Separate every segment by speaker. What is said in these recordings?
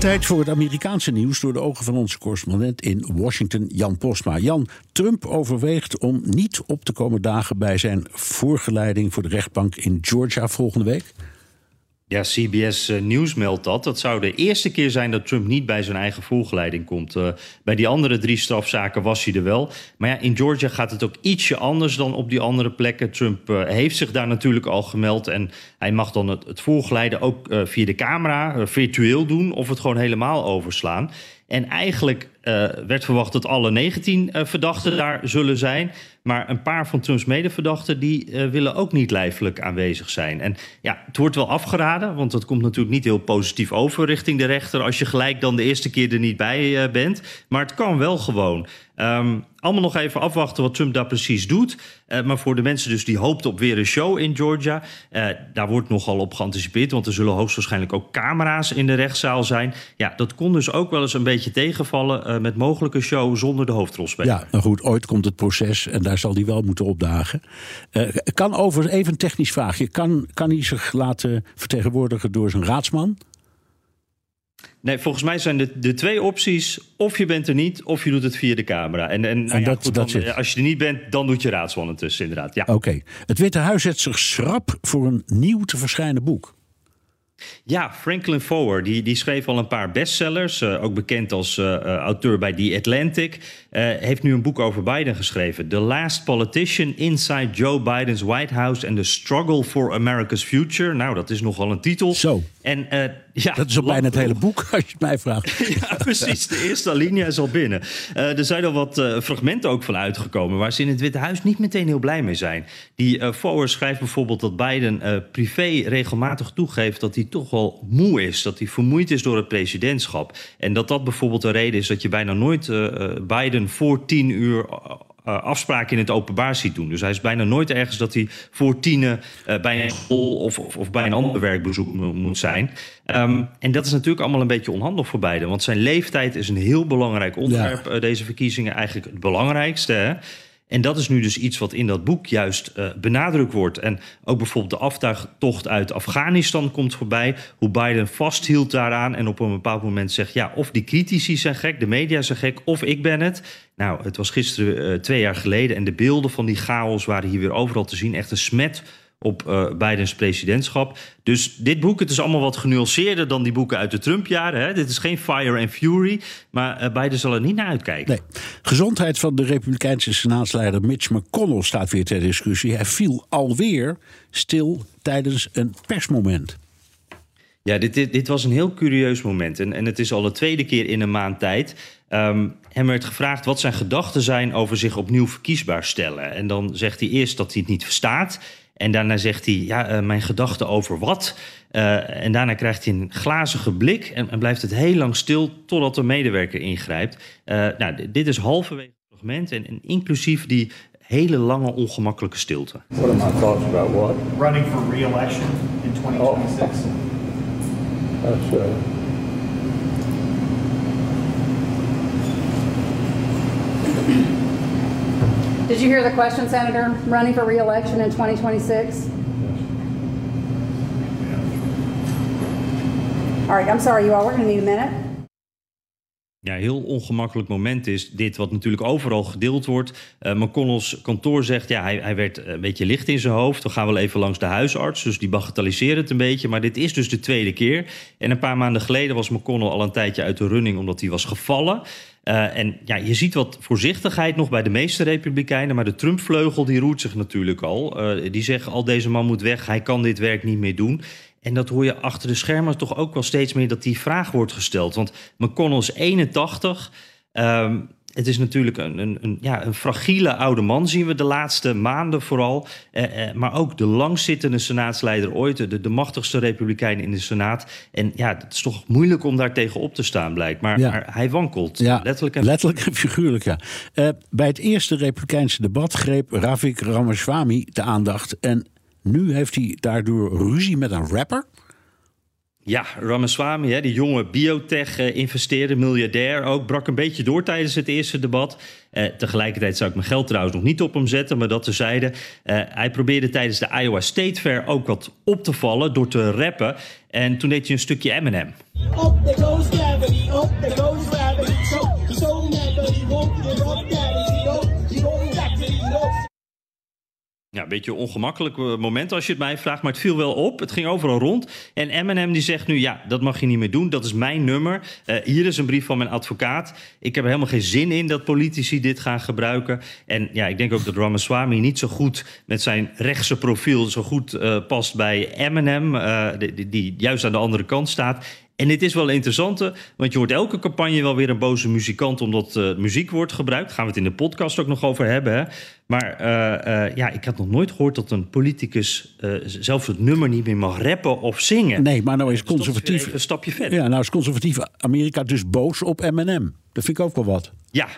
Speaker 1: Tijd voor het Amerikaanse nieuws door de ogen van onze correspondent in Washington, Jan Postma. Jan, Trump overweegt om niet op te komen dagen bij zijn voorgeleiding voor de rechtbank in Georgia volgende week.
Speaker 2: Ja, CBS uh, Nieuws meldt dat. Dat zou de eerste keer zijn dat Trump niet bij zijn eigen voorgeleiding komt. Uh, bij die andere drie strafzaken was hij er wel. Maar ja, in Georgia gaat het ook ietsje anders dan op die andere plekken. Trump uh, heeft zich daar natuurlijk al gemeld. En hij mag dan het, het ook via de camera virtueel doen... of het gewoon helemaal overslaan. En eigenlijk uh, werd verwacht dat alle 19 uh, verdachten daar zullen zijn. Maar een paar van Trumps medeverdachten die uh, willen ook niet lijfelijk aanwezig zijn. En ja, het wordt wel afgeraden, want dat komt natuurlijk niet heel positief over richting de rechter als je gelijk dan de eerste keer er niet bij bent. Maar het kan wel gewoon. Um, allemaal nog even afwachten wat Trump daar precies doet. Uh, maar voor de mensen dus die hoopten op weer een show in Georgia... Uh, daar wordt nogal op geanticipeerd... want er zullen hoogstwaarschijnlijk ook camera's in de rechtszaal zijn. Ja, dat kon dus ook wel eens een beetje tegenvallen... Uh, met mogelijke show zonder de hoofdrolspeler.
Speaker 1: Ja, nou goed, ooit komt het proces en daar zal hij wel moeten opdagen. kan over, even een technisch vraagje... Kan, kan hij zich laten vertegenwoordigen door zijn raadsman...
Speaker 2: Nee, volgens mij zijn de, de twee opties: of je bent er niet, of je doet het via de camera. En, en, en ja, dat, goed, dan, dat als je er niet bent, dan doet je raadsman tussen, inderdaad. Ja.
Speaker 1: Oké. Okay. Het Witte Huis zet zich schrap voor een nieuw te verschijnen boek.
Speaker 2: Ja, Franklin Foer, die, die schreef al een paar bestsellers. Uh, ook bekend als uh, uh, auteur bij The Atlantic. heeft nu een boek over Biden geschreven. The Last Politician Inside Joe Biden's White House and the Struggle for America's Future. Nou, dat is nogal een titel.
Speaker 1: Zo.
Speaker 2: En
Speaker 1: ja, dat is al bijna het hele boek, als je het mij vraagt.
Speaker 2: ja, precies. De eerste alinea is al binnen. Uh, er zijn al wat uh, fragmenten ook van uitgekomen... waar ze in het Witte Huis niet meteen heel blij mee zijn. Die uh, Forward schrijft bijvoorbeeld dat Biden privé regelmatig toegeeft... dat hij toch wel moe is, dat hij vermoeid is door het presidentschap. En dat dat bijvoorbeeld de reden is dat je bijna nooit Biden voor tien uur uh, afspraken in het openbaar ziet doen. Dus hij is bijna nooit ergens dat hij voor tienen uh, bij een school of, of, of, bij een ander werkbezoek moet zijn. Um, en dat is natuurlijk allemaal een beetje onhandig voor beide. Want zijn leeftijd is een heel belangrijk onderwerp. Ja. Uh, deze verkiezingen eigenlijk het belangrijkste. Hè? En dat is nu dus iets wat in dat boek juist uh, benadrukt wordt. En ook bijvoorbeeld de aftuigtocht uit Afghanistan komt voorbij. Hoe Biden vasthield daaraan en op een bepaald moment zegt... ja, of die critici zijn gek, de media zijn gek, of ik ben het. Nou, het was gisteren uh, twee jaar geleden... en de beelden van die chaos waren hier weer overal te zien. Echt een smet op uh, Bidens presidentschap. Dus dit boek, het is allemaal wat genuanceerder dan die boeken uit de Trump-jaren. Hè? Dit is geen Fire and Fury, maar uh, Biden zal er niet naar uitkijken.
Speaker 1: Nee. Gezondheid van de Republikeinse senaatsleider Mitch McConnell staat weer ter discussie. Hij viel alweer stil tijdens een persmoment.
Speaker 2: Ja, dit, dit, dit was een heel curieus moment. En, en het is al de tweede keer in een maand tijd. Um, hem werd gevraagd wat zijn gedachten zijn over zich opnieuw verkiesbaar stellen. En dan zegt hij eerst dat hij het niet verstaat. En daarna zegt hij, ja, uh, mijn gedachten over wat? Uh, en daarna krijgt hij een glazige blik en, en, blijft het heel lang stil totdat de medewerker ingrijpt. Uh, nou, dit is halverwege het fragment en, en, inclusief die hele lange ongemakkelijke stilte.
Speaker 3: What are my thoughts about what?
Speaker 4: Running for re-election in 2026. Oh.
Speaker 3: That's uh,
Speaker 5: Did you hear the question, Senator? Running for re-election in 2026? All right, I'm sorry, you all. We're going to need a minute.
Speaker 2: Ja, heel ongemakkelijk moment is dit, wat natuurlijk overal gedeeld wordt. Uh, McConnell's kantoor zegt, ja, hij, hij werd een beetje licht in zijn hoofd. We gaan wel even langs de huisarts, dus die bagatelliseren het een beetje. Maar dit is dus de tweede keer. En een paar maanden geleden was McConnell al een tijdje uit de running... omdat hij was gevallen. Uh, en ja, je ziet wat voorzichtigheid nog bij de meeste republikeinen... maar de Trump-vleugel die roert zich natuurlijk al. Uh, die zeggen al, deze man moet weg, hij kan dit werk niet meer doen... En dat hoor je achter de schermen toch ook wel steeds meer dat die vraag wordt gesteld. Want McConnell is 81. Um, het is natuurlijk een, een, een, ja, een fragiele oude man, zien we de laatste maanden vooral. Eh, eh, maar ook de langzittende senaatsleider ooit, de, de machtigste republikein in de Senaat. En ja, het is toch moeilijk om daar tegen op te staan, blijkt. Maar,
Speaker 1: Ja.
Speaker 2: maar hij wankelt,
Speaker 1: Ja,
Speaker 2: letterlijk en
Speaker 1: letterlijk en figuurlijk, ja. Eh, bij het eerste Republikeinse debat greep Ravik Ramaswamy de aandacht. En nu heeft hij daardoor ruzie met een rapper.
Speaker 2: Ja, Ramaswamy, hè, die jonge biotech-investeerder, miljardair ook, brak een beetje door tijdens het eerste debat. Eh, tegelijkertijd zou ik mijn geld trouwens nog niet op hem zetten, maar dat tezijde. Eh hij probeerde tijdens de Iowa State Fair ook wat op te vallen door te rappen. En toen deed hij een stukje Eminem.
Speaker 6: There goes gravity, there goes
Speaker 2: Ja, een beetje een ongemakkelijk eh, moment als je het mij vraagt, maar het viel wel op. Het ging overal rond. En Eminem die zegt nu, ja, dat mag je niet meer doen. Dat is mijn nummer. Eh, hier is een brief van mijn advocaat. Ik heb er helemaal geen zin in dat politici dit gaan gebruiken. En ja, ik denk ook dat Ramaswamy niet zo goed met zijn rechtse profiel... zo goed eh, past bij Eminem, die- die juist aan de andere kant staat... En dit is wel een interessante, want je hoort elke campagne wel weer een boze muzikant omdat eh, muziek wordt gebruikt. Daar gaan we het in de podcast ook nog over hebben. Hè? Maar eh, eh, ja, ik had nog nooit gehoord dat een politicus zelfs het nummer niet meer mag rappen of zingen.
Speaker 1: Nee, maar nou is
Speaker 2: Dus
Speaker 1: conservatief.
Speaker 2: een stapje verder.
Speaker 1: Ja, nou is conservatief Amerika dus boos op Eminem. Dat vind ik ook wel wat.
Speaker 2: Ja.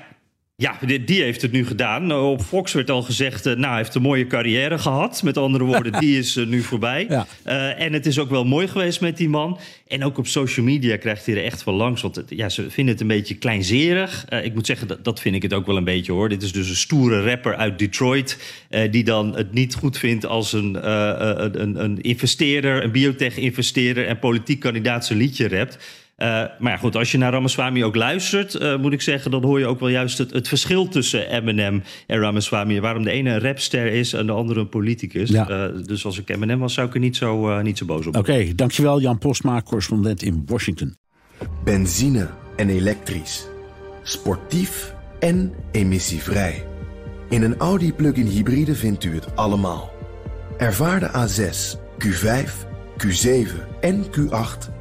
Speaker 2: Ja, die, heeft het nu gedaan. Nou, Op Fox werd al gezegd, eh, nou, hij heeft een mooie carrière gehad. Met andere woorden, die is eh, nu voorbij.
Speaker 1: Ja.
Speaker 2: Eh, en het is ook wel mooi geweest met die man. En ook op social media krijgt hij er echt van langs. Want ja, ze vinden het een beetje kleinzerig. Ik moet zeggen, dat, dat vind ik het ook wel een beetje hoor. Dit is dus een stoere rapper uit Detroit... eh, die dan het niet goed vindt als een, een, een investeerder... een biotech-investeerder en politiek kandidaat zijn liedje rapt... Eh, maar ja, goed, als je naar Ramaswamy ook luistert, eh, moet ik zeggen, dan hoor je ook wel juist het, het verschil tussen Eminem en Ramaswamy. Waarom de ene een rapster is en de andere een politicus.
Speaker 1: Ja.
Speaker 2: Eh, dus als ik Eminem was, zou ik er niet zo, eh, niet zo boos op
Speaker 1: Oké, dankjewel Jan Postma, correspondent in Washington.
Speaker 7: Benzine en elektrisch. Sportief en emissievrij. In een Audi plug-in hybride vindt u het allemaal. Ervaar de A6, Q5, Q7 en Q8